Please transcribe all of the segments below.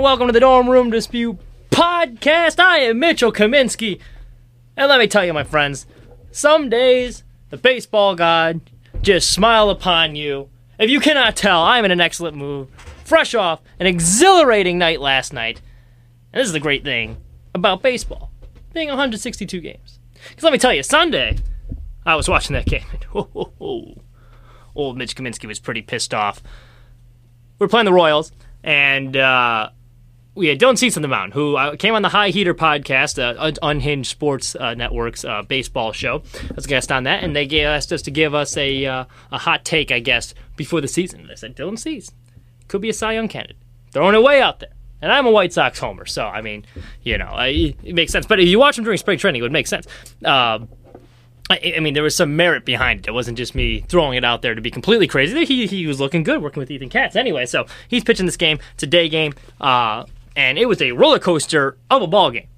and welcome to the Dorm Room Dispute Podcast. I am Mitchell Kaminsky. And let me tell you, my friends, some days the baseball god just smile upon you. If you cannot tell, I'm in an excellent mood, fresh off an exhilarating night last night. And this is the great thing about baseball being 162 games. Because let me tell you, Sunday, I was watching that game. And, oh, old Mitch Kaminsky was pretty pissed off. We are playing the Royals, and uh, we had the mound, who uh, came on the High Heater podcast, uh, Unhinged Sports uh, Network's uh, baseball show. I was a guest on that, and they asked us to give us a uh, a hot take, I guess, before the season. They said Dylan Cease could be a Cy Young candidate, throwing it way out there. And I'm a White Sox homer, so I mean, you know, I, it makes sense. But if you watch him during spring training, it would make sense. I, I, mean, there was some merit behind it. It wasn't just me throwing it out there to be completely crazy. He, he was looking good working with Ethan Katz anyway. So he's pitching this game. It's a day game, uh, and it was a roller coaster of a ball game.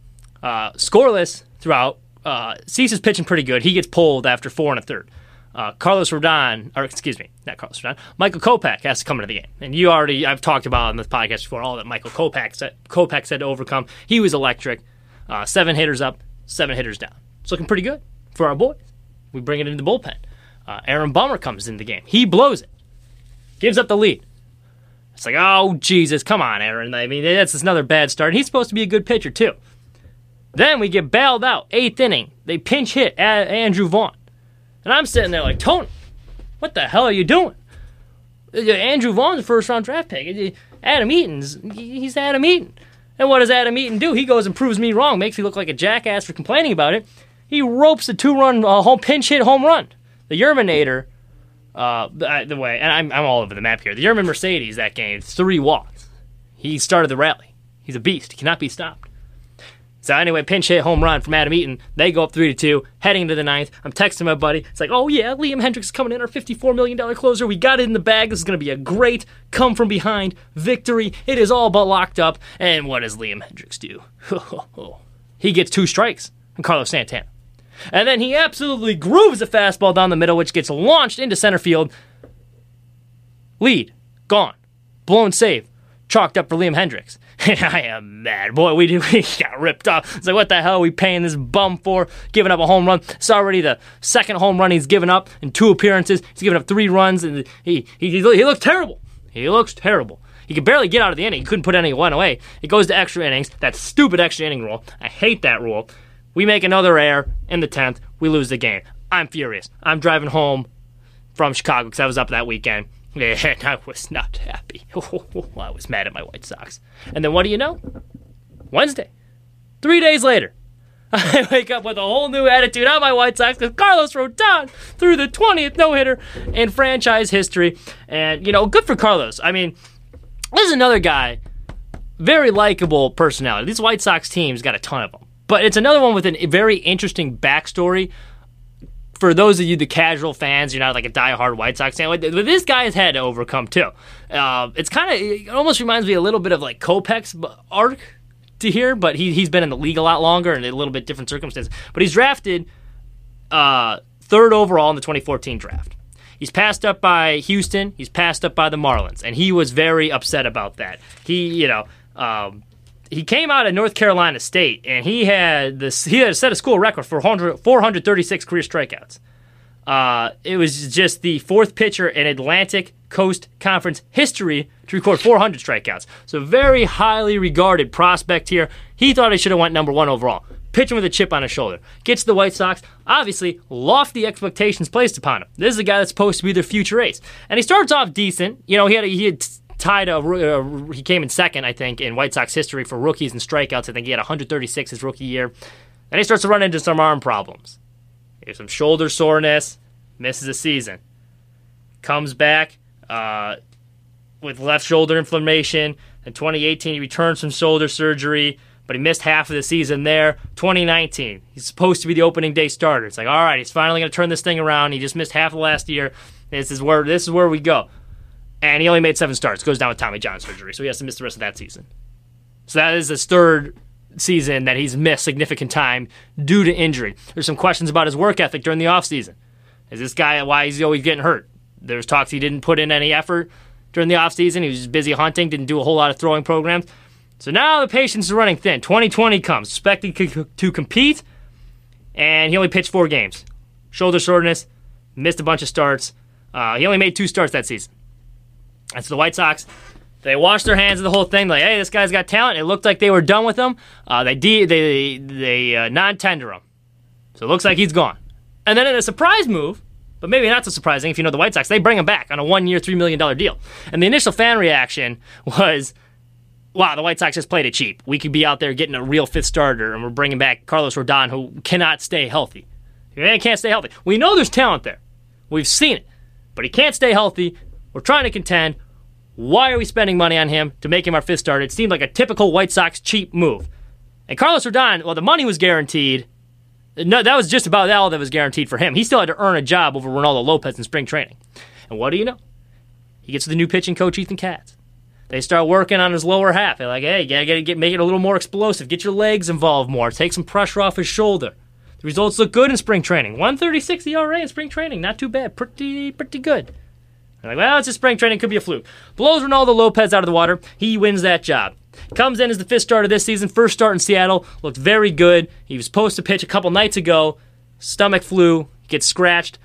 Uh, scoreless throughout. Uh, Cease is pitching pretty good. He gets pulled after four and a third. Uh, Carlos Rodon, or excuse me, not Carlos Rodon, Michael Kopech has to come into the game. And you already, I've talked about on this podcast before, all that Michael Kopech said, Kopech said to overcome. He was electric. Uh, seven hitters up, seven hitters down. It's looking pretty good for our boys. We bring it into the bullpen. Uh, Aaron Bummer comes in the game. He blows it, gives up the lead. It's like, oh, Jesus, come on, Aaron. I mean, that's another bad start. He's supposed to be a good pitcher, too. Then we get bailed out, eighth inning. They pinch hit Andrew Vaughn. And I'm sitting there like, Tony, what the hell are you doing? Uh, uh, Andrew Vaughn's a first round draft pick. Uh, Adam Eaton's, he's Adam Eaton. And what does Adam Eaton do? He goes and proves me wrong, makes me look like a jackass for complaining about it. He ropes a two run uh, home pinch hit home run. The Yerminator, uh, the, the, way, and I'm, I'm all over the map here. The Yermin Mercedes that game, three walks. He started the rally. He's a beast. He cannot be stopped. So anyway, pinch hit home run from Adam Eaton. They go up three to two, heading into the ninth. I'm texting my buddy. It's like, oh yeah, Liam Hendriks coming in, our 54 million dollar closer. We got it in the bag. This is gonna be a great come from behind victory. It is all but locked up. And what does Liam Hendriks do? he gets two strikes from Carlos Santana, and then he absolutely grooves a fastball down the middle, which gets launched into center field. Lead gone, blown save, chalked up for Liam Hendriks. I am mad. Boy, we, we got ripped off. It's like, what the hell are we paying this bum for? Giving up a home run. It's already the second home run he's given up in two appearances. He's given up three runs, and he, he, he, he looks terrible. He looks terrible. He could barely get out of the inning. He couldn't put any one away. It goes to extra innings. That stupid extra inning rule. I hate that rule. We make another error in the 10th. We lose the game. I'm furious. I'm driving home from Chicago because I was up that weekend. And I was not happy. I was mad at my White Sox. And then what do you know? Wednesday. Three days later, I wake up with a whole new attitude on my White Sox because Carlos Rodon threw the 20th no hitter in franchise history. And, you know, good for Carlos. I mean, this is another guy, very likable personality. These White Sox teams got a ton of them. But it's another one with a very interesting backstory for those of you, the casual fans, you're not like a diehard White Sox fan. But this guy has had to overcome too. Uh, it's kind of, it almost reminds me a little bit of like Kopech's arc to here, but he he's been in the league a lot longer and a little bit different circumstances. But he's drafted uh, third overall in the 2014 draft. He's passed up by Houston. He's passed up by the Marlins, and he was very upset about that. He, you know. Um, he came out of North Carolina State and he had this he had set a school record for 436 career strikeouts. Uh, it was just the fourth pitcher in Atlantic Coast Conference history to record 400 strikeouts. So very highly regarded prospect here. He thought he should have went number one overall. Pitching with a chip on his shoulder. Gets to the White Sox. Obviously, lofty expectations placed upon him. This is a guy that's supposed to be their future ace. And he starts off decent. You know, he had he had tied a, uh, he came in second, I think, in White Sox history for rookies and strikeouts. I think he had 136 his rookie year. Then he starts to run into some arm problems. He has some shoulder soreness, misses a season. Comes back uh, with left shoulder inflammation. In 2018, he returns from shoulder surgery, but he missed half of the season there. 2019, he's supposed to be the opening day starter. It's like, all right, he's finally going to turn this thing around. He just missed half of last year. This is where this is where we go and he only made seven starts. Goes down with Tommy John surgery, so he has to miss the rest of that season. So that is his third season that he's missed significant time due to injury. There's some questions about his work ethic during the offseason. Is this guy why is he always getting hurt? There's talks he didn't put in any effort during the offseason. He was busy hunting, didn't do a whole lot of throwing programs. So now the patience is running thin. 2020 comes, expected to compete, and he only pitched four games. Shoulder soreness, missed a bunch of starts. Uh, he only made two starts that season. And so the White Sox, they washed their hands of the whole thing. Like, hey, this guy's got talent. It looked like they were done with him. Uh, they de- they they uh, non-tender him, so it looks like he's gone. And then in a surprise move, but maybe not so surprising if you know the White Sox, they bring him back on a one-year, three million dollar deal. And the initial fan reaction was, "Wow, the White Sox just played it cheap. We could be out there getting a real fifth starter, and we're bringing back Carlos Rodon, who cannot stay healthy. He can't stay healthy. We know there's talent there. We've seen it, but he can't stay healthy. We're trying to contend. Why are we spending money on him to make him our fifth starter? It seemed like a typical White Sox cheap move. And Carlos Rodon, well, the money was guaranteed." No, that was just about all that was guaranteed for him. He still had to earn a job over Reynaldo Lopez in spring training. And what do you know? He gets the new pitching coach, Ethan Katz. They start working on his lower half. They're like, hey, gotta get, make it a little more explosive. Get your legs involved more. Take some pressure off his shoulder. The results look good in spring training. 136 ERA in spring training. Not too bad. Pretty, pretty good. They're like, well, it's a spring training. Could be a fluke. Blows Reynaldo Lopez out of the water. He wins that job. Comes in as the fifth starter this season. First start in Seattle. Looked very good. He was supposed to pitch a couple nights ago. Stomach flu. Gets scratched.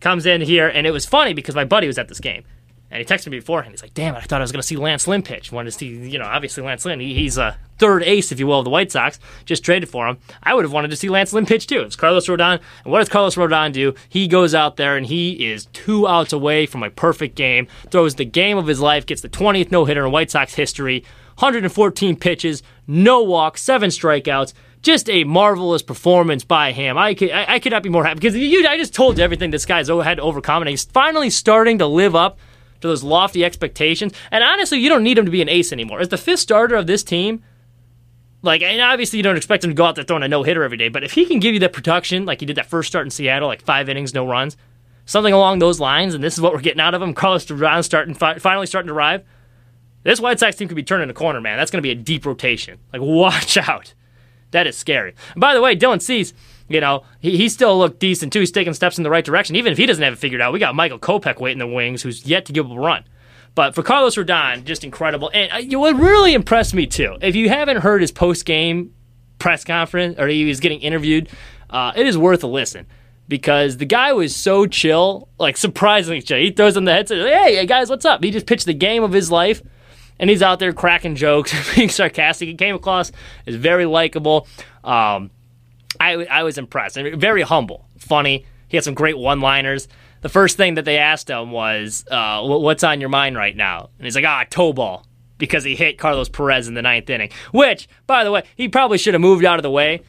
Comes in here, and it was funny because my buddy was at this game. And he texted me beforehand. He's like, damn it, I thought I was going to see Lance Lynn pitch. Wanted to see, you know, obviously Lance Lynn. He, he's a third ace, if you will, of the White Sox. Just traded for him. I would have wanted to see Lance Lynn pitch too. It's Carlos Rodon. And what does Carlos Rodon do? He goes out there and he is two outs away from a perfect game. Throws the game of his life. Gets the 20th no hitter in White Sox history. 114 pitches, no walks, seven strikeouts. Just a marvelous performance by him. I could, I, I could not be more happy because you, I just told you everything this guy's had to overcome, and he's finally starting to live up to those lofty expectations. And honestly, you don't need him to be an ace anymore. As the fifth starter of this team, like, and obviously you don't expect him to go out there throwing a no hitter every day, but if he can give you that production, like he did that first start in Seattle, like five innings, no runs, something along those lines, and this is what we're getting out of him. Carlos Rodon starting finally starting to arrive. This White Sox team could be turning a corner, man. That's going to be a deep rotation. Like, watch out. That is scary. And by the way, Dylan Cease, you know, he, he still looked decent too. He's taking steps in the right direction. Even if he doesn't have it figured out, we got Michael Kopech waiting in the wings, who's yet to give up a run. But for Carlos Rodon, just incredible. And uh, you what really impressed me too, if you haven't heard his post game press conference or he was getting interviewed, uh, it is worth a listen because the guy was so chill, like surprisingly chill. He throws him the headset, hey guys, what's up? He just pitched the game of his life and he's out there cracking jokes, being sarcastic. He came across as very likable. Um, I, I was impressed. Very humble, funny. He had some great one-liners. The first thing that they asked him was, uh, "What's on your mind right now?" And he's like, "Ah, toe ball," because he hit Carlos Perez in the ninth inning. Which, by the way, he probably should have moved out of the way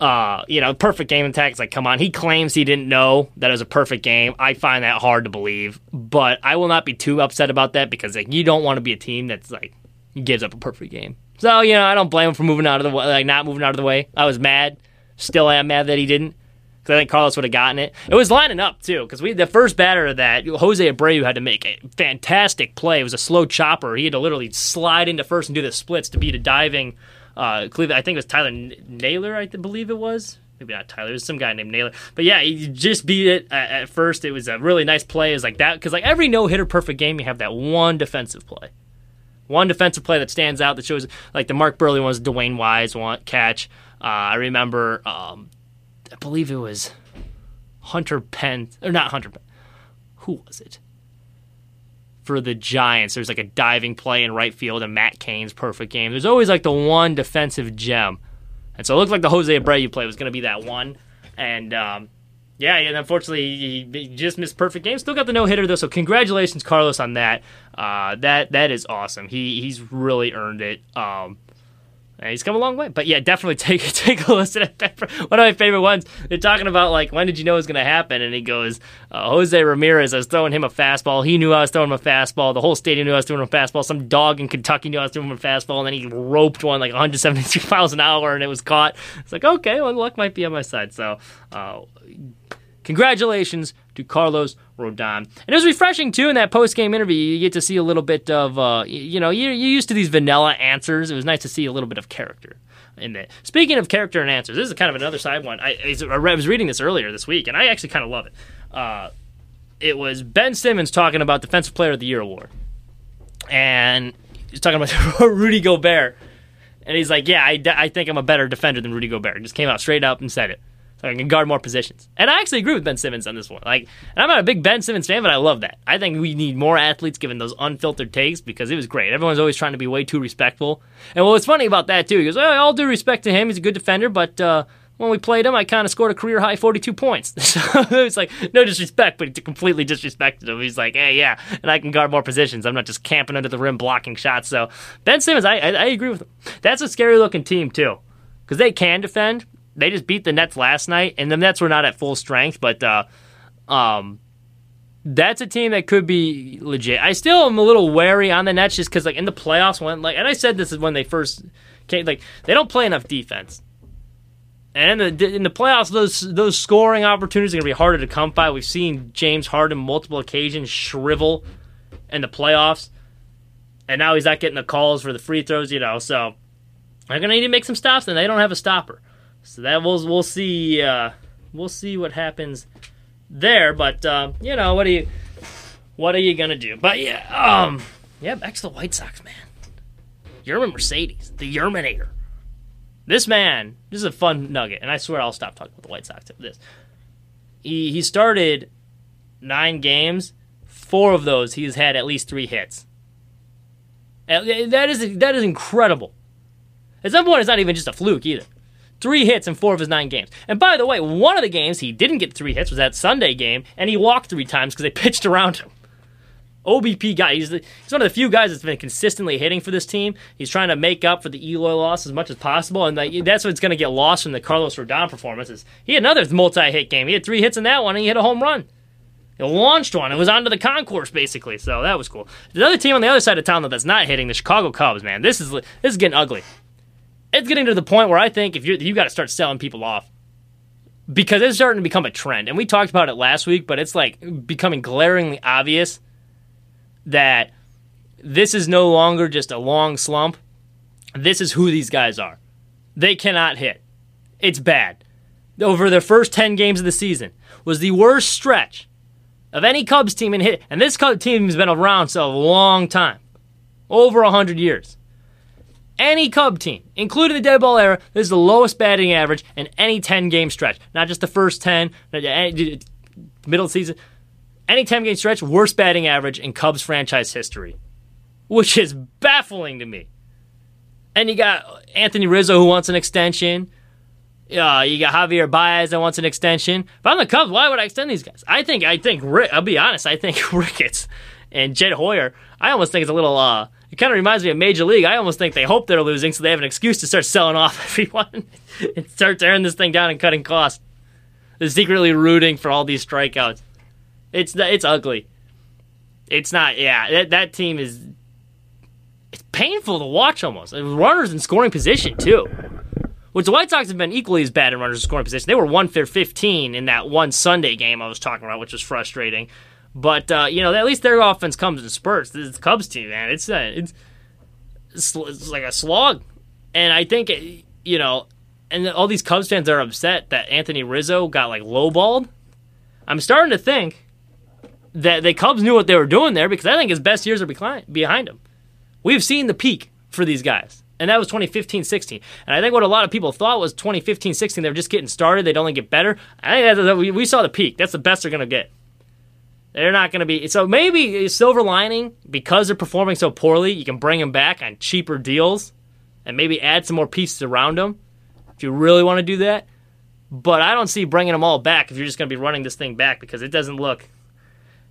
uh, you know, perfect game attack. It's like, come on. He claims he didn't know that it was a perfect game. I find that hard to believe, but I will not be too upset about that because like you don't want to be a team that's like gives up a perfect game. So you know, I don't blame him for moving out of the way, like not moving out of the way. I was mad, still am mad that he didn't. Because I think Carlos would have gotten it. It was lining up too. Because we the first batter of that, Jose Abreu had to make a fantastic play. It was a slow chopper. He had to literally slide into first and do the splits to beat a diving uh, Cleveland. I think it was Tyler Naylor, I believe it was. Maybe not Tyler. It was some guy named Naylor. But yeah, he just beat it at, at first. It was a really nice play. It was like that because like every no hitter perfect game, you have that one defensive play, one defensive play that stands out that shows like the Mark Buehrle was Dwayne Wise one catch. Uh, I remember, um, I believe it was Hunter Pence or not Hunter. Penn. Who was it? for the Giants. There's like a diving play in right field and Matt Cain's perfect game. There's always like the one defensive gem. And so it looked like the Jose Abreu play was going to be that one. And um, yeah, and unfortunately he, just missed perfect game. Still got the no hitter though. So congratulations, Carlos, on that. Uh, that that is awesome. He he's really earned it. Um, he's come a long way. But yeah, definitely take take a listen at that. One of my favorite ones. They're talking about like when did you know it was going to happen, and he goes, uh, Jose Ramirez. I was throwing him a fastball. He knew I was throwing him a fastball. The whole stadium knew I was throwing him a fastball. Some dog in Kentucky knew I was throwing him a fastball, and then he roped one like 173 miles an hour, and it was caught. It's like okay, well luck might be on my side. So. Uh, congratulations to Carlos Rodon. And it was refreshing too in that post game interview. You get to see a little bit of, uh, you know, you're, used to these vanilla answers. It was nice to see a little bit of character in it. Speaking of character and answers, this is kind of another side one. I, I was reading this earlier this week, and I actually kind of love it. Uh, it was Ben Simmons talking about Defensive Player of the Year award, and he's talking about Rudy Gobert, and he's like, "Yeah, I, I think I'm a better defender than Rudy Gobert." Just came out straight up and said it. I can guard more positions. And I actually agree with Ben Simmons on this one. Like, and I'm not a big Ben Simmons fan, but I love that. I think we need more athletes giving those unfiltered takes because it was great. Everyone's always trying to be way too respectful. And what was funny about that too, he goes, oh, "All due respect to him, he's a good defender, but." Uh, when we played him, I kind of scored a career high 42 points. so it's like, no disrespect, but he completely disrespected him. He's like, hey, yeah, and I can guard more positions. I'm not just camping under the rim blocking shots. So Ben Simmons, I, I, I agree with him. That's a scary looking team, too, because they can defend. They just beat the Nets last night, and the Nets were not at full strength, but uh, um, that's a team that could be legit. I still am a little wary on the Nets just because, like, in the playoffs, when like, and I said this is when they first came, like, they don't play enough defense. And in the in the playoffs, those those scoring opportunities are going to be harder to come by. We've seen James Harden multiple occasions shrivel in the playoffs, and now he's not getting the calls for the free throws. You know, so they're going to need to make some stops, and they don't have a stopper. So that we'll we'll see uh, we'll see what happens there. But uh, you know, what are you what are you gonna do? But yeah, um, yeah, back to the White Sox, man. Yermin Mercedes, the Yerminator. This man, this is a fun nugget, and I swear I'll stop talking about the White Sox after this. He he started nine games, four of those he's had at least three hits. That is that is incredible. At some point, it's not even just a fluke either. Three hits in four of his nine games. And by the way, one of the games he didn't get three hits was that Sunday game, and he walked three times because they pitched around him. OBP guy. He's, the, he's one of the few guys that's been consistently hitting for this team. He's trying to make up for the Eloy loss as much as possible, and that's what's going to get lost from the Carlos Rodon performances. He had another multi-hit game. He had three hits in that one, and he hit a home run. He launched one. It was onto the concourse basically, so that was cool. The other team on the other side of town that's not hitting, the Chicago Cubs, man, this is this is getting ugly. It's getting to the point where I think if you you got to start selling people off because it's starting to become a trend. And we talked about it last week, but it's like becoming glaringly obvious that this is no longer just a long slump. This is who these guys are. They cannot hit. It's bad. Over their first 10 games of the season was the worst stretch of any Cubs team in hit. And this Cubs team has been around for a long time. Over 100 years. Any Cub team, including the dead ball era, this is the lowest batting average in any 10 game stretch. Not just the first 10, middle season any 10 game stretch, worst batting average in Cubs franchise history, which is baffling to me. And you got Anthony Rizzo who wants an extension. Uh, you got Javier Baez that wants an extension. If I'm the Cubs, why would I extend these guys? I think, I think, Rick, I'll be honest, I think Ricketts and Jed Hoyer, I almost think it's a little, uh, it kind of reminds me of Major League. I almost think they hope they're losing so they have an excuse to start selling off everyone and start tearing this thing down and cutting costs. They're secretly rooting for all these strikeouts. It's it's ugly. It's not. Yeah, that that team is. It's painful to watch almost. Runners in scoring position too. Which the White Sox have been equally as bad in runners in scoring position. They were one for fifteen in that one Sunday game I was talking about, which was frustrating. But uh, you know, at least their offense comes in spurts. This Cubs team, man, it's uh, it's, it's like a slog. And I think you know, and all these Cubs fans are upset that Anthony Rizzo got like lowballed. I'm starting to think that the Cubs knew what they were doing there because I think his best years are behind him. We've seen the peak for these guys. And that was 2015 16. And I think what a lot of people thought was 2015 16, they were just getting started, they'd only get better. I think we saw the peak. That's the best they're going to get. They're not going to be. So maybe silver lining, because they're performing so poorly, you can bring them back on cheaper deals and maybe add some more pieces around them if you really want to do that. But I don't see bringing them all back if you're just going to be running this thing back because it doesn't look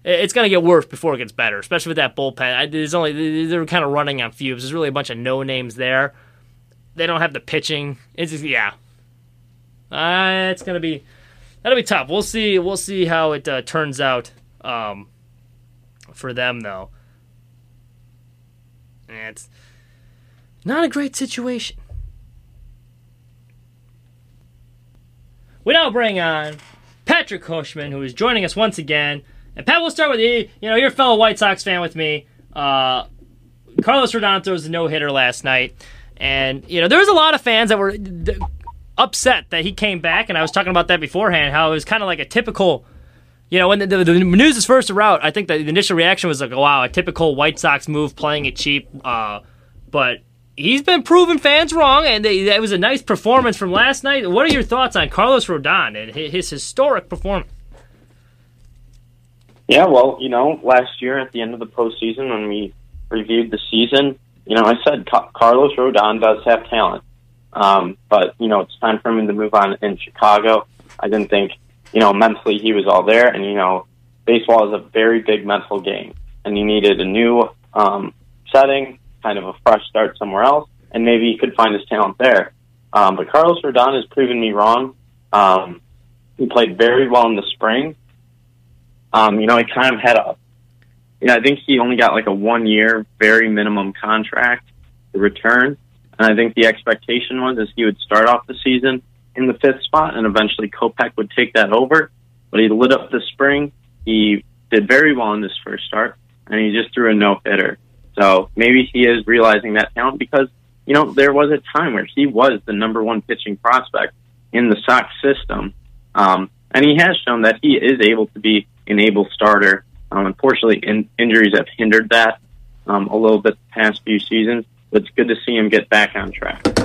it's going to get worse before it gets better, especially with that bullpen. There's only they're kind of running on fumes. There's really a bunch of no names there. They don't have the pitching. It's just, yeah, uh, it's gonna be that'll be tough. We'll see. We'll see how it uh, turns out um, for them, though. it's not a great situation. We now bring on Patrick Cushman, who is joining us once again. And Pat, we'll start with you. You know, you're a fellow White Sox fan with me. Uh, Carlos Rodon throws a no hitter last night, and you know there was a lot of fans that were upset that he came back. And I was talking about that beforehand, how it was kind of like a typical. You know, when the, the, the news is first out, I think the initial reaction was like, "Wow, a typical White Sox move, playing it cheap." Uh, but he's been proving fans wrong, and that was a nice performance from last night. What are your thoughts on Carlos Rodon and his historic performance? Yeah, well, you know, last year at the end of the postseason when we reviewed the season, you know, I said Carlos Rodon does have talent, um, but you know, it's time for him to move on in Chicago. I didn't think, you know, mentally he was all there, and you know, baseball is a very big mental game, and he needed a new um, setting, kind of a fresh start somewhere else, and maybe he could find his talent there. Um, but Carlos Rodon has proven me wrong. Um, he played very well in the spring. Um, you know, he kind of had a, you know, I think he only got like a one year, very minimum contract to return. And I think the expectation was is he would start off the season in the fifth spot and eventually Kopech would take that over. But he lit up the spring. He did very well in this first start and he just threw a no hitter. So maybe he is realizing that talent because, you know, there was a time where he was the number one pitching prospect in the Sox system. Um, and he has shown that he is able to be an able starter. Um, unfortunately, in, injuries have hindered that um, a little bit the past few seasons, but it's good to see him get back on track.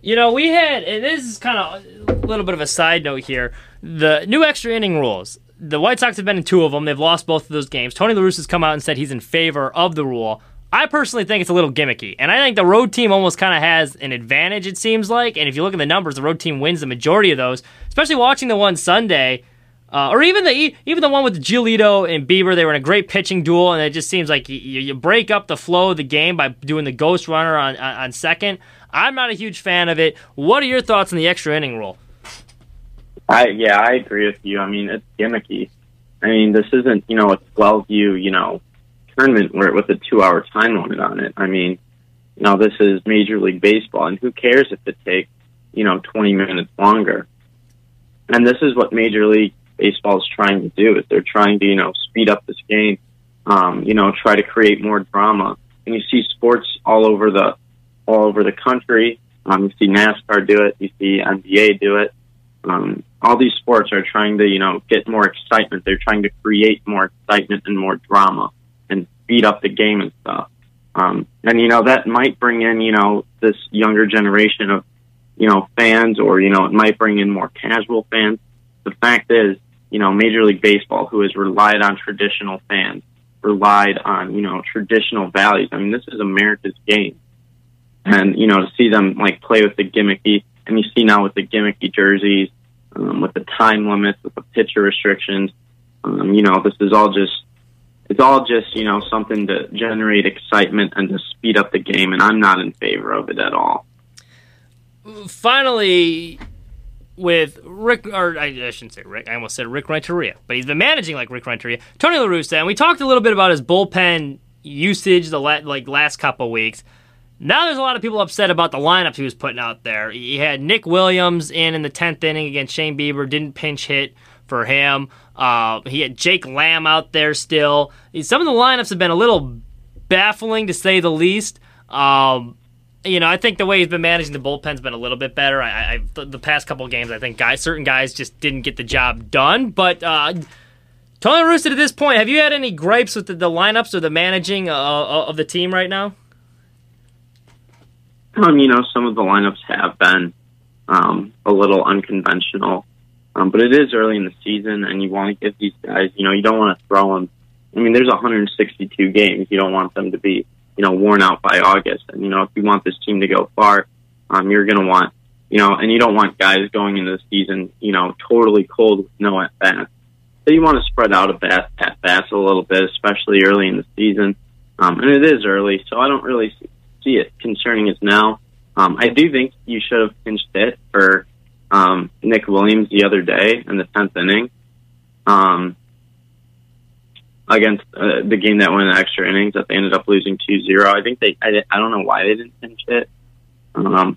You know, we had, and this is kind of a little bit of a side note here the new extra inning rules. The White Sox have been in two of them. They've lost both of those games. Tony La Russa has come out and said he's in favor of the rule. I personally think it's a little gimmicky, and I think the road team almost kind of has an advantage. It seems like, and if you look at the numbers, the road team wins the majority of those. Especially watching the one Sunday, uh, or even the even the one with Giolito and Bieber, they were in a great pitching duel, and it just seems like you, you break up the flow of the game by doing the ghost runner on, on second. I'm not a huge fan of it. What are your thoughts on the extra inning rule? I yeah, I agree with you. I mean, it's gimmicky. I mean, this isn't you know a 12 U you know tournament where with a two hour time limit on it. I mean, you know, this is Major League Baseball, and who cares if it takes, you know, 20 minutes longer? And this is what Major League Baseball is trying to do, is they're trying to, you know, speed up this game, um, you know, try to create more drama. And you see sports all over the, all over the country. Um, you see NASCAR do it. You see NBA do it. Um, all these sports are trying to, you know, get more excitement. They're trying to create more excitement and more drama and speed up the game and stuff. Um, and you know that might bring in you know this younger generation of you know fans, or you know it might bring in more casual fans. The fact is, you know, Major League Baseball, who has relied on traditional fans, relied on you know traditional values. I mean, this is America's game, and you know to see them like play with the gimmicky, and you see now with the gimmicky jerseys, um, with the time limits, with the pitcher restrictions. Um, you know, this is all just it's all just you know something to generate excitement and to speed up the game, and I'm not in favor of it at all. Finally, with Rick, or I, shouldn't say Rick, I almost said Rick Renteria, but he's been managing like Rick Renteria. Tony La Russa, and we talked a little bit about his bullpen usage the la- like last couple weeks. Now there's a lot of people upset about the lineups he was putting out there. He had Nick Williams in in the tenth inning against Shane Bieber, didn't pinch hit for him. Uh, he had Jake Lamb out there still. Some of the lineups have been a little baffling to say the least. Um, you know, I think the way he's been managing the bullpen's been a little bit better. I, I the, past couple games, I think guys, certain guys just didn't get the job done. But uh, Tony Russa, at this point, have you had any gripes with the, the lineups or the managing uh, uh, of the team right now? Um, you know, some of the lineups have been um, a little unconventional. Um, but it is early in the season, and you want to give these guys, you know, you don't want to throw them. I mean, there's 162 games. You don't want them to be, you know, worn out by August. And you know, if you want this team to go far, um, you're going to want, you know, and you don't want guys going into the season, you know, totally cold with no at bats. So you want to spread out a bat at bats a little bit, especially early in the season. Um, and it is early, so I don't really see it concerning us now. Um, I do think you should have pinched it for um, Nick Williams the other day in the tenth inning um, against uh, the game that went extra innings that they ended up losing 2-0. I think they I, I don't know why they didn't pinch it, um,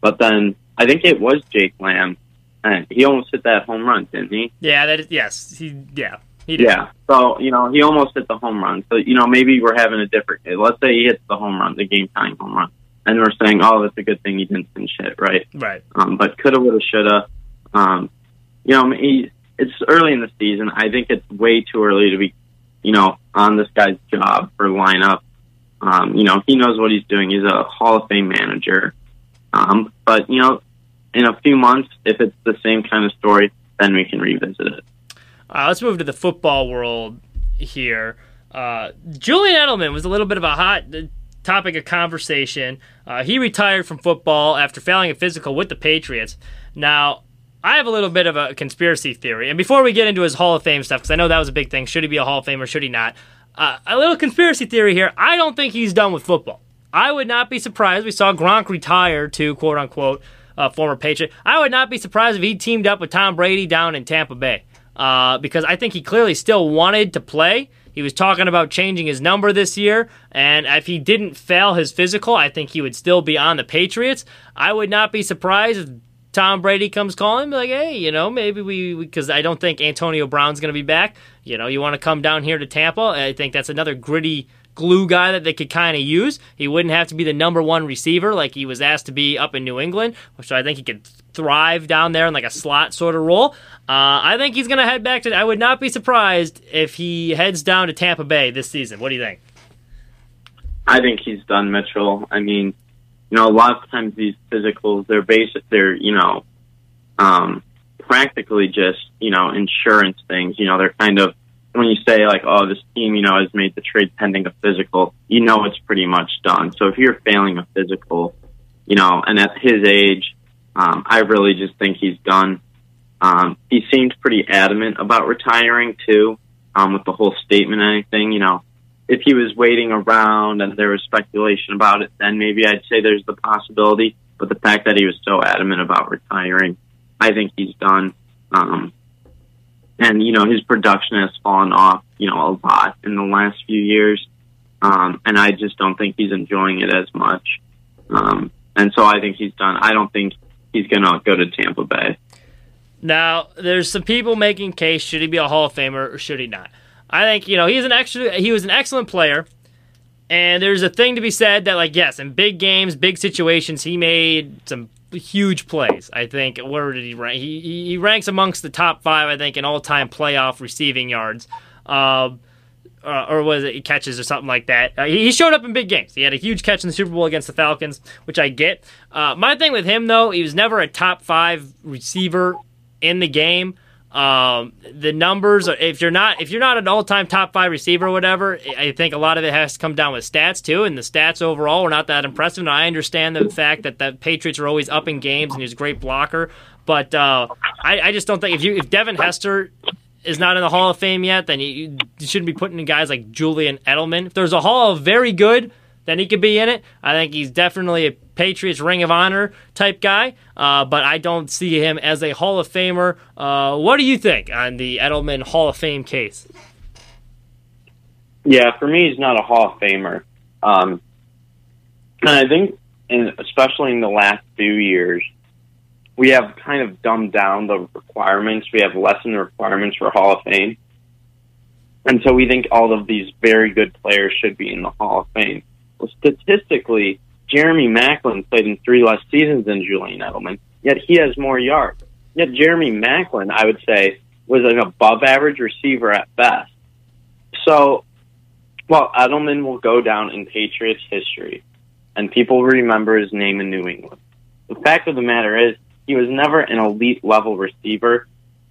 but then I think it was Jake Lamb. And he almost hit that home run, didn't he? Yeah, that is, yes, he yeah. Yeah, so you know he almost hit the home run. So you know maybe we're having a different. Let's say he hits the home run, the game tying home run and we're saying, oh, that's a good thing he didn't finish it, right? Right. Um, but coulda, woulda, shoulda. Um, you know, he, it's early in the season. I think it's way too early to be, you know, on this guy's job for lineup. Um, you know, he knows what he's doing. He's a Hall of Fame manager. Um, but you know, in a few months, if it's the same kind of story, then we can revisit it. Uh, let's move to the football world here. Uh, Julian Edelman was a little bit of a hot topic of conversation. Uh, he retired from football after failing a physical with the Patriots. Now, I have a little bit of a conspiracy theory. And before we get into his Hall of Fame stuff, because I know that was a big thing should he be a Hall of Famer, should he not? Uh, a little conspiracy theory here. I don't think he's done with football. I would not be surprised. We saw Gronk retire to quote unquote uh, former Patriot. I would not be surprised if he teamed up with Tom Brady down in Tampa Bay uh, because I think he clearly still wanted to play. He was talking about changing his number this year, and if he didn't fail his physical, I think he would still be on the Patriots. I would not be surprised if Tom Brady comes calling, like, hey, you know, maybe we, because I don't think Antonio Brown's going to be back. You know, you want to come down here to Tampa? I think that's another gritty glue guy that they could kind of use. He wouldn't have to be the number one receiver like he was asked to be up in New England, so I think he could thrive down there in like a slot sort of role. Uh, I think he's going to head back to. I would not be surprised if he heads down to Tampa Bay this season. What do you think? I think he's done, Mitchell. I mean, you know, a lot of times these physicals, they're basic, they're, you know, um, practically just, you know, insurance things. You know, they're kind of, when you say like, oh, this team, you know, has made the trade pending a physical, you know, it's pretty much done. So if you're failing a physical, you know, and at his age, um, I really just think he's done. Um, he seemed pretty adamant about retiring too, um, with the whole statement and anything, you know, if he was waiting around and there was speculation about it, then maybe I'd say there's the possibility. But the fact that he was so adamant about retiring, I think he's done. Um, and you know his production has fallen off, you know, a lot in the last few years. Um, and I just don't think he's enjoying it as much. Um, and so I think he's done. I don't think he's going to go to Tampa Bay. Now, there's some people making case should he be a Hall of Famer or should he not? I think you know he's an extra. He was an excellent player, and there's a thing to be said that like yes, in big games, big situations, he made some huge plays. I think where did he rank? He he ranks amongst the top five, I think, in all time playoff receiving yards. Uh, uh, or was it catches or something like that? Uh, he, showed up in big games. He had a huge catch in the Super Bowl against the Falcons, which I get. Uh, my thing with him though, he was never a top five receiver in the game. Um, the numbers, if you're not if you're not an all time top five receiver or whatever, I think a lot of it has to come down with stats too. And the stats overall were not that impressive. And I understand the fact that the Patriots are always up in games and he's a great blocker, but uh, I, I just don't think if you if Devin Hester is not in the Hall of Fame yet, then you, you shouldn't be putting in guys like Julian Edelman. If there's a Hall of very good then he could be in it. I think he's definitely a Patriots Ring of Honor type guy, uh, but I don't see him as a Hall of Famer. Uh, what do you think on the Edelman Hall of Fame case? Yeah, for me, he's not a Hall of Famer. Um, and I think, in, especially in the last few years, we have kind of dumbed down the requirements. We have lessened the requirements for Hall of Fame. And so we think all of these very good players should be in the Hall of Fame. Well, statistically, Jeremy Maclin played in three less seasons than Julian Edelman, yet he has more yards. Yet Jeremy Maclin, I would say, was an above average receiver at best. So, well, Edelman will go down in Patriots history, and people remember his name in New England. The fact of the matter is, he was never an elite level receiver,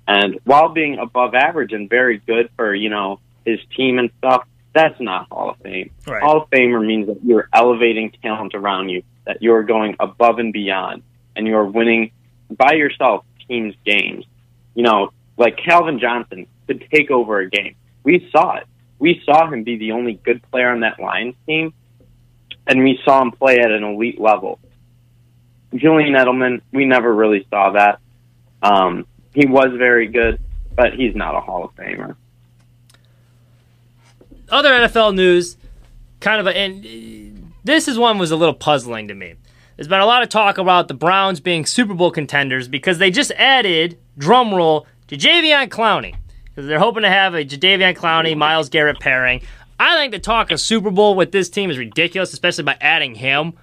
and while being above average and very good for, you know, his team and stuff, that's not Hall of Fame. Right. Hall of Famer means that you're elevating talent around you, that you're going above and beyond, and you're winning by yourself teams games. You know, like Calvin Johnson could take over a game. We saw it. We saw him be the only good player on that Lions team, and we saw him play at an elite level. Julian Edelman, we never really saw that. Um, he was very good, but he's not a Hall of Famer other NFL news, kind of, a, and this is one was a little puzzling to me. There's been a lot of talk about the Browns being Super Bowl contenders because they just added, drumroll, to Jadeveon Clowney. Because they're hoping to have a Jadeveon Clowney, Myles Garrett pairing. I think the talk of Super Bowl with this team is ridiculous, especially by adding him.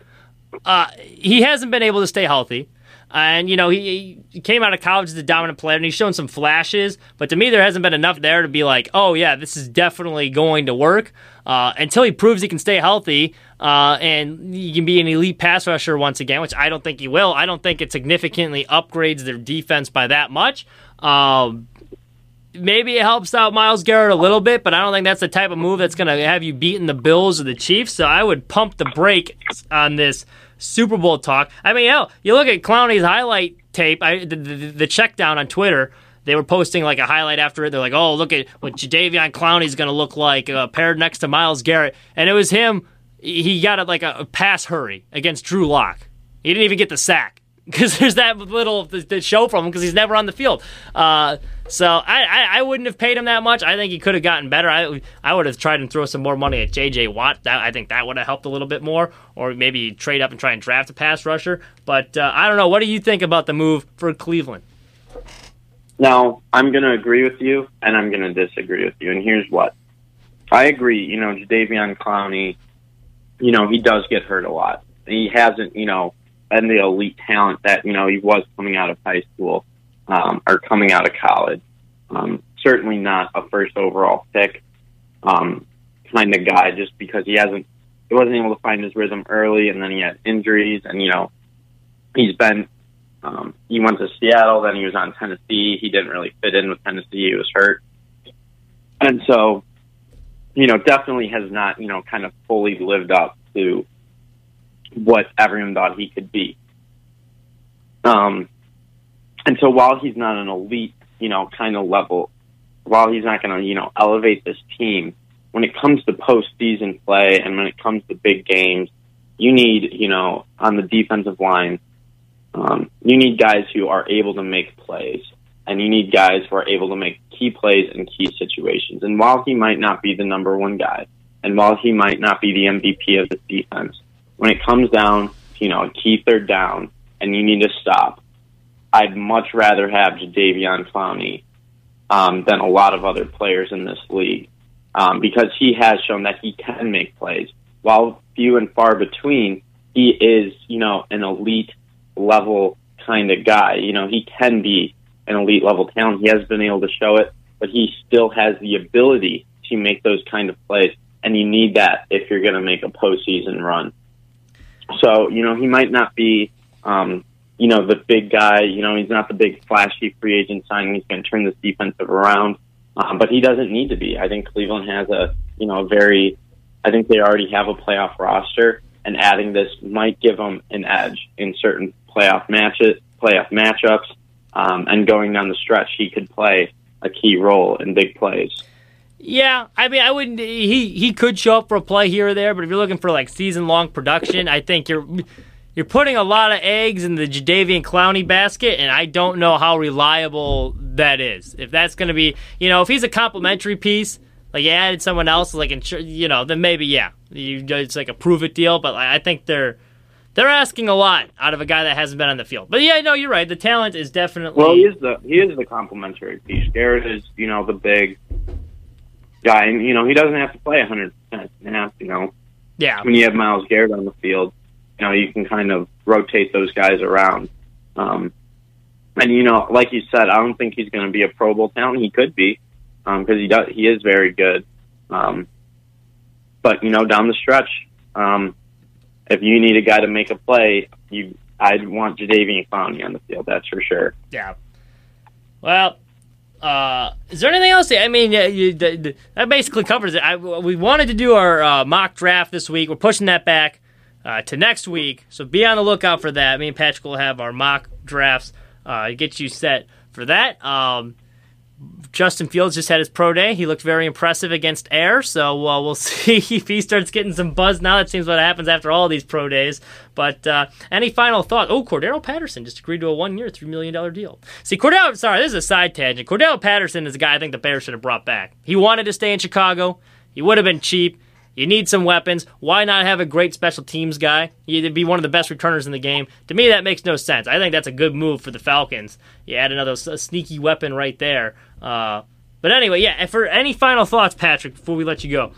Uh, he hasn't been able to stay healthy. And, you know, he, he came out of college as a dominant player and he's shown some flashes, but to me, there hasn't been enough there to be like, oh, yeah, this is definitely going to work uh, until he proves he can stay healthy uh, and he can be an elite pass rusher once again, which I don't think he will. I don't think it significantly upgrades their defense by that much. Um, maybe it helps out Myles Garrett a little bit, but I don't think that's the type of move that's going to have you beating the Bills or the Chiefs. So I would pump the brakes on this Super Bowl talk. I mean, hell, you look at Clowney's highlight tape, I, the, the, the check down on Twitter. They were posting like a highlight after it. They're like, "Oh, look at what Jadeveon Clowney's going to look like uh, paired next to Myles Garrett," and it was him. He got a, like a, a pass hurry against Drew Lock. He didn't even get the sack because there's that little to show from him because he's never on the field. Uh, so I, I, I, wouldn't have paid him that much. I think he could have gotten better. I I would have tried and throw some more money at J.J. Watt. That I think that would have helped a little bit more, or maybe trade up and try and draft a pass rusher. But uh, I don't know. What do you think about the move for Cleveland? Now I'm going to agree with you, and I'm going to disagree with you. And here's what I agree. You know, Jadeveon Clowney. You know, he does get hurt a lot. He hasn't, you know, been the elite talent that you know he was coming out of high school um, or coming out of college. Um, certainly not a first overall pick um, kind of guy, just because he hasn't, he wasn't able to find his rhythm early, and then he had injuries, and you know, he's been, um, he went to Seattle, then he was on Tennessee. He didn't really fit in with Tennessee. He was hurt, and so, you know, definitely has not, you know, kind of fully lived up to what everyone thought he could be. Um, and so while he's not an elite, you know, kind of level, while he's not going to, you know, elevate this team, when it comes to postseason play and when it comes to big games, you need, you know, on the defensive line, um, you need guys who are able to make plays, and you need guys who are able to make key plays in key situations. And while he might not be the number one guy, and while he might not be the MVP of the defense, when it comes down, you know, a key third down, and you need to stop, I'd much rather have Jadeveon Clowney um, than a lot of other players in this league um, because he has shown that he can make plays. While few and far between, he is, you know, an elite level kind of guy. You know, he can be an elite level talent. He has been able to show it, but he still has the ability to make those kind of plays. And you need that if you're going to make a postseason run. So, you know, he might not be um, you know, the big guy. You know, he's not the big flashy free agent signing. He's going to turn this defensive around, um, but he doesn't need to be. I think Cleveland has a, you know, a very. I think they already have a playoff roster, and adding this might give them an edge in certain playoff matches, playoff matchups, um, and going down the stretch, he could play a key role in big plays. Yeah, I mean, I wouldn't. He he could show up for a play here or there, but if you're looking for like season long production, I think you're you're putting a lot of eggs in the Jadeveon Clowney basket, and I don't know how reliable that is. If that's going to be, you know, if he's a complimentary piece, like you added someone else, like you know, then maybe yeah, you, it's like a prove it deal. But I think they're they're asking a lot out of a guy that hasn't been on the field. But yeah, no, you're right. The talent is definitely well. He is the he is the complimentary piece. Garrett is you know the big guy, and you know he doesn't have to play 100 percent. You know, yeah. When you have Myles Garrett on the field, you know, you can kind of rotate those guys around. Um, and you know, like you said, I don't think he's going to be a Pro Bowl talent. He could be because um, he does. He is very good. Um, but you know, down the stretch, um, if you need a guy to make a play, you I'd want Jadeveon Clowney on the field. That's for sure. Yeah. Well, uh, is there anything else? I mean, you, that basically covers it. I, we wanted to do our uh, mock draft this week. We're pushing that back uh, to next week. So be on the lookout for that. Me and Patrick will have our mock drafts uh, get you set for that. Um, Justin Fields just had his pro day. He looked very impressive against Air, so uh, we'll see if he starts getting some buzz now. That seems what happens after all these pro days. But uh, any final thought? Oh, Cordarrelle Patterson just agreed to a one-year, three million dollar deal. See, Cordarrelle. Sorry, this is a side tangent. Cordarrelle Patterson is a guy I think the Bears should have brought back. He wanted to stay in Chicago. He would have been cheap. You need some weapons. Why not have a great special teams guy? You'd be one of the best returners in the game. To me, that makes no sense. I think that's a good move for the Falcons. You add another sneaky weapon right there. Uh, but anyway, yeah. For any final thoughts, Patrick, before we let you go.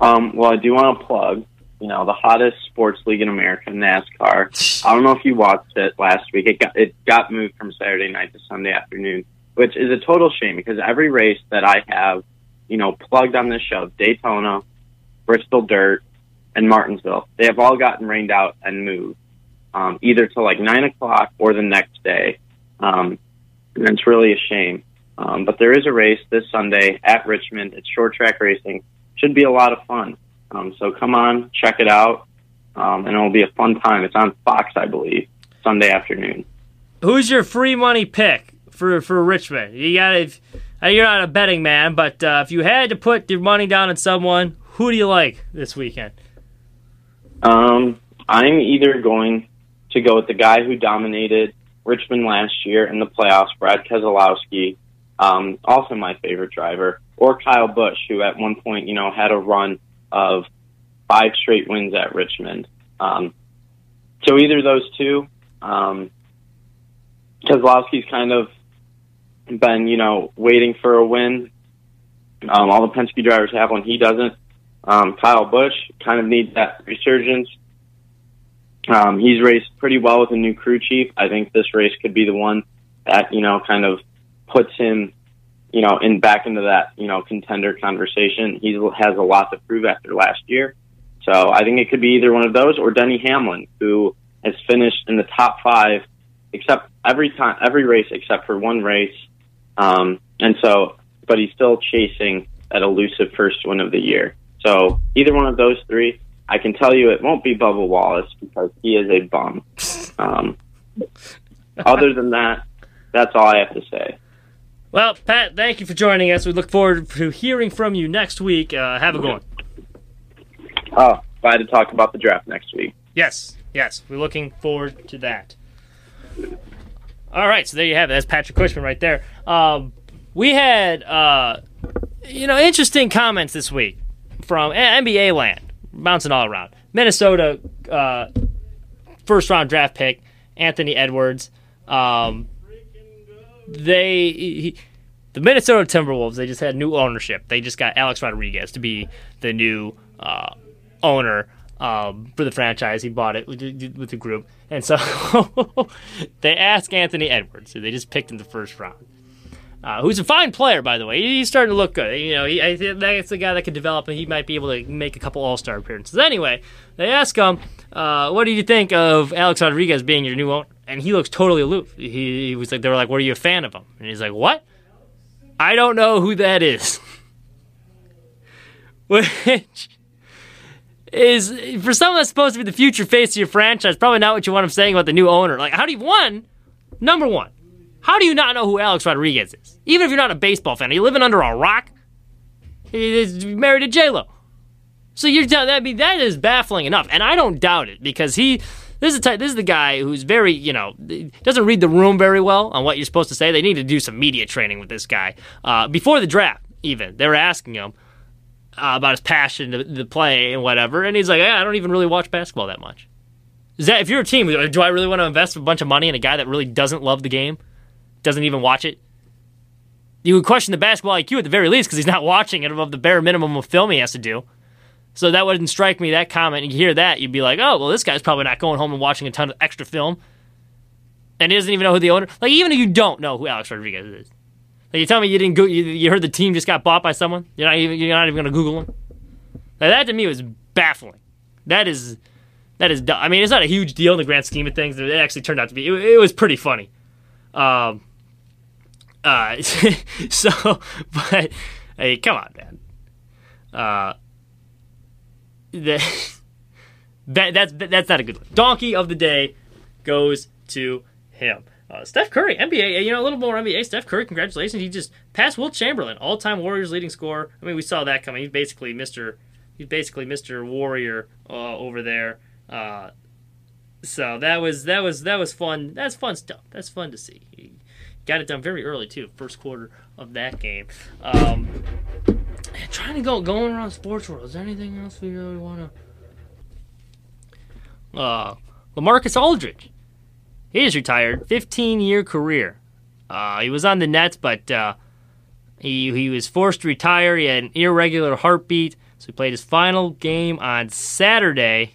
Um, well, I do want to plug you know the hottest sports league in America, NASCAR. I don't know if you watched it last week. It got it got moved from Saturday night to Sunday afternoon, which is a total shame because every race that I have, you know, plugged on this show, Daytona, Bristol Dirt, and Martinsville, they have all gotten rained out and moved, um, either to like nine o'clock or the next day, um, and it's really a shame. Um, but there is a race this Sunday at Richmond. It's short track racing. Should be a lot of fun. Um, so come on, check it out, um, and it'll be a fun time. It's on Fox, I believe, Sunday afternoon. Who's your free money pick for for Richmond? You got if you're not a betting man, but uh, if you had to put your money down on someone, who do you like this weekend? Um, I'm either going to go with the guy who dominated Richmond last year in the playoffs, Brad Keselowski, um, also my favorite driver, or Kyle Busch, who at one point, you know, had a run of five straight wins at Richmond. Um, so either those two, um, Keselowski's kind of been, you know, waiting for a win. Um, all the Penske drivers have one. He doesn't. Um, Kyle Busch kind of needs that resurgence. Um, he's raced pretty well with a new crew chief. I think this race could be the one that, you know, kind of puts him, you know, in back into that, you know, contender conversation. He has a lot to prove after last year. So I think it could be either one of those or Denny Hamlin, who has finished in the top five except every time, every race except for one race. Um, and so, but he's still chasing that elusive first win of the year. So either one of those three, I can tell you it won't be Bubba Wallace because he is a bum. Um, other than that, that's all I have to say. Well, Pat, thank you for joining us. We look forward to hearing from you next week. Uh, have a good one. Oh, glad to talk about the draft next week. Yes, yes, we're looking forward to that. All right, so there you have it. That's Patrick Cushman right there. Um, we had, uh, you know, interesting comments this week from NBA land, bouncing all around. Minnesota uh, first round draft pick Anthony Edwards. Um, they he, the Minnesota Timberwolves they just had new ownership. They just got Alex Rodriguez to be the new uh, owner um, for the franchise. He bought it with, the group, and so they asked Anthony Edwards, who they just picked in the first round. Uh, who's a fine player, by the way. He's starting to look good. You know, he, I think that's the guy that could develop, and he might be able to make a couple All Star appearances. Anyway, they ask him, uh, "What do you think of Alex Rodriguez being your new owner?" And he looks totally aloof. He, he was like, "They were like, are you a fan of him?" And he's like, "What? I don't know who that is." Which is for someone that's supposed to be the future face of your franchise, probably not what you want him saying about the new owner. Like, how do you one? Number one, how do you not know who Alex Rodriguez is? Even if you're not a baseball fan, are you living under a rock? He's married to J Lo. So you're telling I mean that is baffling enough, and I don't doubt it because he. This is, type, this is the guy who's very, you know, doesn't read the room very well on what you're supposed to say. They need to do some media training with this guy. Uh, before the draft, even, they were asking him, uh, about his passion to, play and whatever. And he's like, I don't even really watch basketball that much. Is that if you're a team, do I really want to invest a bunch of money in a guy that really doesn't love the game, doesn't even watch it? You would question the basketball IQ at the very least because he's not watching it above the bare minimum of film he has to do. So that wouldn't strike me. That comment, you hear that, you'd be like, oh, well, this guy's probably not going home and watching a ton of extra film, and he doesn't even know who the owner. Like even if you don't know who Alex Rodriguez is, like you tell me you didn't go, you, you heard the team just got bought by someone. You're not even you're not even gonna Google them. Now that to me was baffling. That is that is. I mean, it's not a huge deal in the grand scheme of things. It actually turned out to be. It, it was pretty funny. Um. Uh. so, but hey, come on, man. Uh. That, that that's that's not a good. Donkey of the day goes to him. Uh, Steph Curry, NBA, you know, a little more NBA. Steph Curry, congratulations. He just passed Wilt Chamberlain, all time Warriors leading scorer. I mean, we saw that coming. He's basically Mr. He's basically Mr. Warrior uh, over there. Uh, so that was that was that was fun. That's fun stuff. That's fun to see. He got it done very early too, first quarter of that game. Um, trying to go going around sports world. Is there anything else we really want to? Uh, LaMarcus Aldridge he is retired. 15 year career. Uh, he was on the Nets, but uh, he he was forced to retire. He had an irregular heartbeat. So he played his final game on Saturday.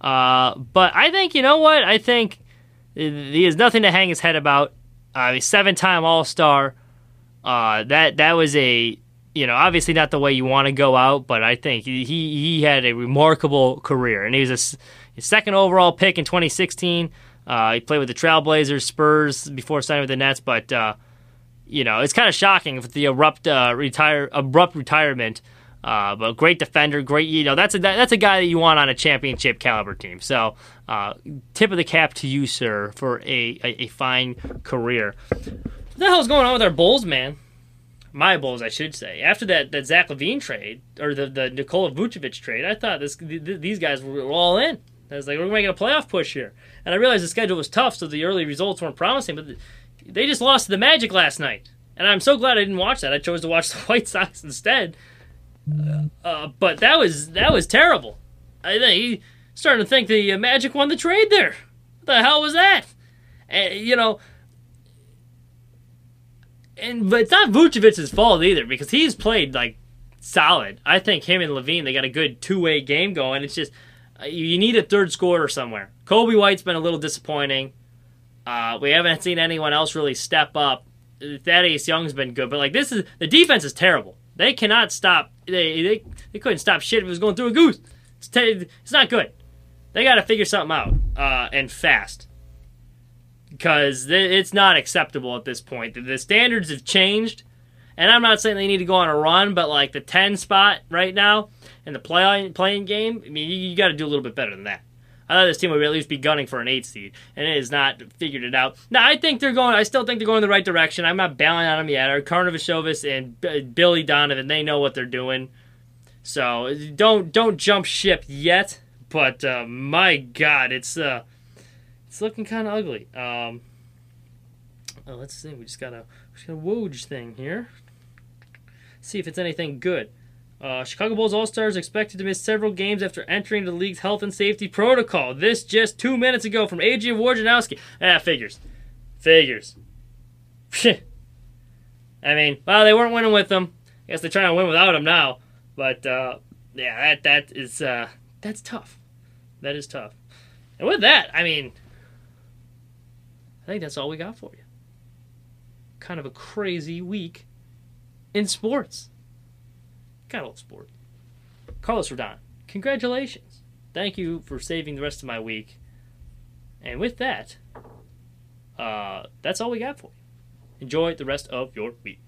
Uh, but I think you know what? I think he has nothing to hang his head about. Uh, seven-time All-Star. Uh, that that was a you know obviously not the way you want to go out, but I think he he had a remarkable career, and he was a, a second overall pick in 2016. Uh, he played with the Trailblazers, Spurs before signing with the Nets, but uh, you know it's kind of shocking with the abrupt uh, retire abrupt retirement. Uh, but great defender, great you know that's a that's a guy that you want on a championship caliber team. So uh, tip of the cap to you, sir, for a, a, a fine career. What the hell's going on with our Bulls, man? My Bulls, I should say. After that, that Zach LaVine trade or the the Nikola Vucevic trade, I thought this th- these guys were all in. I was like, we're making a playoff push here, and I realized the schedule was tough, so the early results weren't promising. But they just lost to the Magic last night, and I'm so glad I didn't watch that. I chose to watch the White Sox instead. Uh, but that was that was terrible. I think he starting to think the uh, Magic won the trade there. What the hell was that? And you know, and but it's not Vucevic's fault either because he's played like solid. I think him and LaVine they got a good two way game going. It's just uh, you need a third scorer somewhere. Coby White's been a little disappointing. Uh, we haven't seen anyone else really step up. Thaddeus Young's been good, but like this is the defense is terrible. They cannot stop. They they, they couldn't stop shit if it was going through a goose. It's, t- it's not good. They got to figure something out uh, and fast because it's not acceptable at this point. The standards have changed, and I'm not saying they need to go on a run, but like the 10 spot right now in the play playing game, I mean, you, you got to do a little bit better than that. I thought this team would at least be gunning for an eight seed, and it has not figured it out. Now I think they're going. I still think they're going in the right direction. I'm not bailing on them yet. Arturas Karnisovas and Billy Donovan, they know what they're doing. So don't don't jump ship yet. But uh, my God, it's uh, it's looking kind of ugly. Um, oh, let's see. We just got a we just got a Woj thing here. See if it's anything good. Uh, Chicago Bulls All Stars expected to miss several games after entering the league's health and safety protocol. This just two minutes ago from Adrian Wojnarowski. Ah, figures. Figures. I mean, well, they weren't winning with them. I guess they're trying to win without him now. But uh, yeah, that that is uh, that's tough. That is tough. And with that, I mean, I think that's all we got for you. Kind of a crazy week in sports. Old sport. Carlos Rodon, congratulations. Thank you for saving the rest of my week. And with that, uh, that's all we got for you. Enjoy the rest of your week.